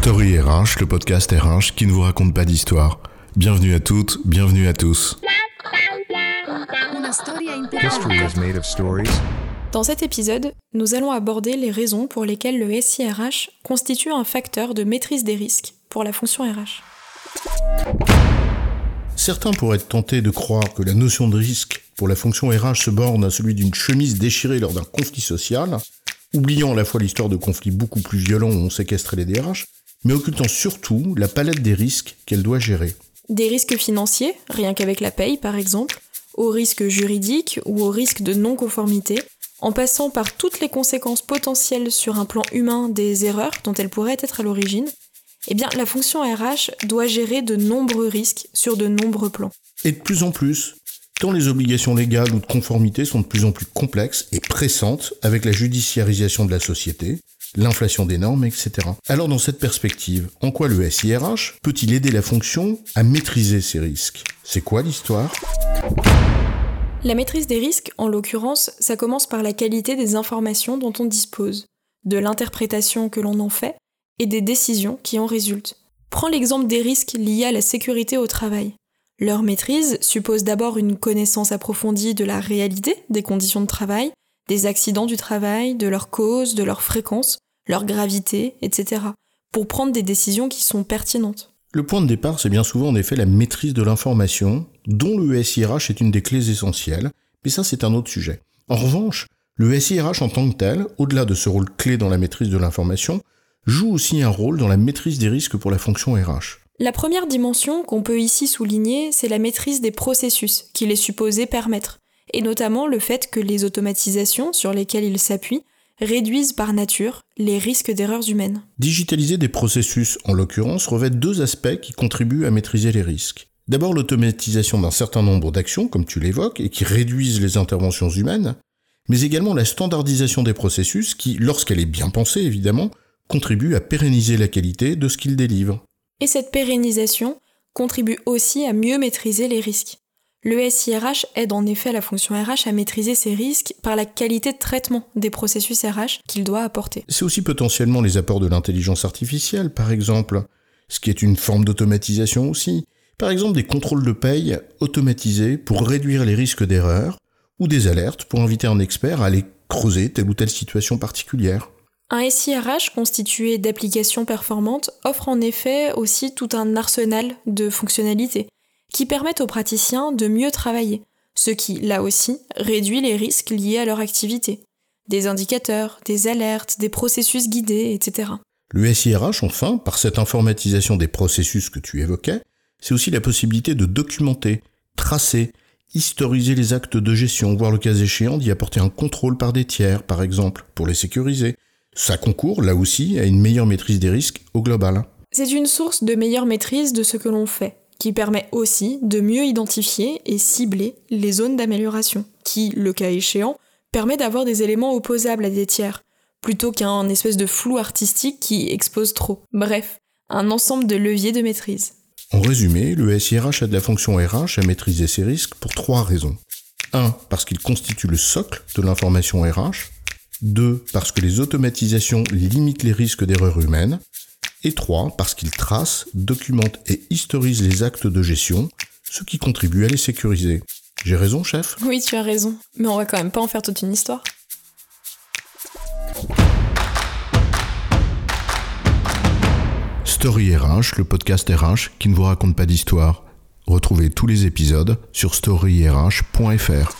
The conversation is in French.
Story RH, le podcast RH qui ne vous raconte pas d'histoire. Bienvenue à toutes, bienvenue à tous. History is made of stories. Dans cet épisode, nous allons aborder les raisons pour lesquelles le SIRH constitue un facteur de maîtrise des risques pour la fonction RH. Certains pourraient être tentés de croire que la notion de risque pour la fonction RH se borne à celui d'une chemise déchirée lors d'un conflit social, oubliant à la fois l'histoire de conflits beaucoup plus violents où on séquestrait les DRH, mais occultant surtout la palette des risques qu'elle doit gérer. Des risques financiers, rien qu'avec la paye par exemple, aux risques juridiques ou aux risques de non-conformité, en passant par toutes les conséquences potentielles sur un plan humain des erreurs dont elle pourrait être à l'origine, eh bien la fonction RH doit gérer de nombreux risques sur de nombreux plans. Et de plus en plus, tant les obligations légales ou de conformité sont de plus en plus complexes et pressantes avec la judiciarisation de la société, l'inflation des normes, etc. Alors dans cette perspective, en quoi le SIRH peut-il aider la fonction à maîtriser ces risques? C'est quoi l'histoire? La maîtrise des risques, en l'occurrence, ça commence par la qualité des informations dont on dispose, de l'interprétation que l'on en fait et des décisions qui en résultent. Prends l'exemple des risques liés à la sécurité au travail. Leur maîtrise suppose d'abord une connaissance approfondie de la réalité des conditions de travail, des accidents du travail, de leurs causes, de leur fréquence, leur gravité, etc., pour prendre des décisions qui sont pertinentes. Le point de départ, c'est bien souvent en effet la maîtrise de l'information, dont le SIRH est une des clés essentielles, mais ça c'est un autre sujet. En revanche, le SIRH en tant que tel, au-delà de ce rôle clé dans la maîtrise de l'information, joue aussi un rôle dans la maîtrise des risques pour la fonction RH. La première dimension qu'on peut ici souligner, c'est la maîtrise des processus qu'il est supposé permettre, et notamment le fait que les automatisations sur lesquelles il s'appuie réduisent par nature les risques d'erreurs humaines. Digitaliser des processus, en l'occurrence, revêt deux aspects qui contribuent à maîtriser les risques. D'abord l'automatisation d'un certain nombre d'actions, comme tu l'évoques, et qui réduisent les interventions humaines, mais également la standardisation des processus qui, lorsqu'elle est bien pensée évidemment, contribue à pérenniser la qualité de ce qu'ils délivrent. Et cette pérennisation contribue aussi à mieux maîtriser les risques. Le SIRH aide en effet la fonction RH à maîtriser ses risques par la qualité de traitement des processus RH qu'il doit apporter. C'est aussi potentiellement les apports de l'intelligence artificielle, par exemple, ce qui est une forme d'automatisation aussi. Par exemple, des contrôles de paye automatisés pour réduire les risques d'erreur, ou des alertes pour inviter un expert à aller creuser telle ou telle situation particulière. Un SIRH constitué d'applications performantes offre en effet aussi tout un arsenal de fonctionnalités qui permettent aux praticiens de mieux travailler, ce qui, là aussi, réduit les risques liés à leur activité. Des indicateurs, des alertes, des processus guidés, etc. Le SIRH, enfin, par cette informatisation des processus que tu évoquais, c'est aussi la possibilité de documenter, tracer, historiser les actes de gestion, voire le cas échéant d'y apporter un contrôle par des tiers, par exemple, pour les sécuriser. Ça concourt, là aussi, à une meilleure maîtrise des risques au global. C'est une source de meilleure maîtrise de ce que l'on fait, qui permet aussi de mieux identifier et cibler les zones d'amélioration, qui, le cas échéant, permet d'avoir des éléments opposables à des tiers, plutôt qu'un espèce de flou artistique qui expose trop. Bref, un ensemble de leviers de maîtrise. En résumé, le SIRH a de la fonction RH à maîtriser ses risques pour trois raisons. 1. Parce qu'il constitue le socle de l'information RH. 2. Parce que les automatisations limitent les risques d'erreurs humaines et 3. Parce qu'il trace, documente et historise les actes de gestion, ce qui contribue à les sécuriser. J'ai raison, chef? Oui, tu as raison, mais on va quand même pas en faire toute une histoire. Story RH, le podcast RH qui ne vous raconte pas d'histoire. Retrouvez tous les épisodes sur storyrh.fr.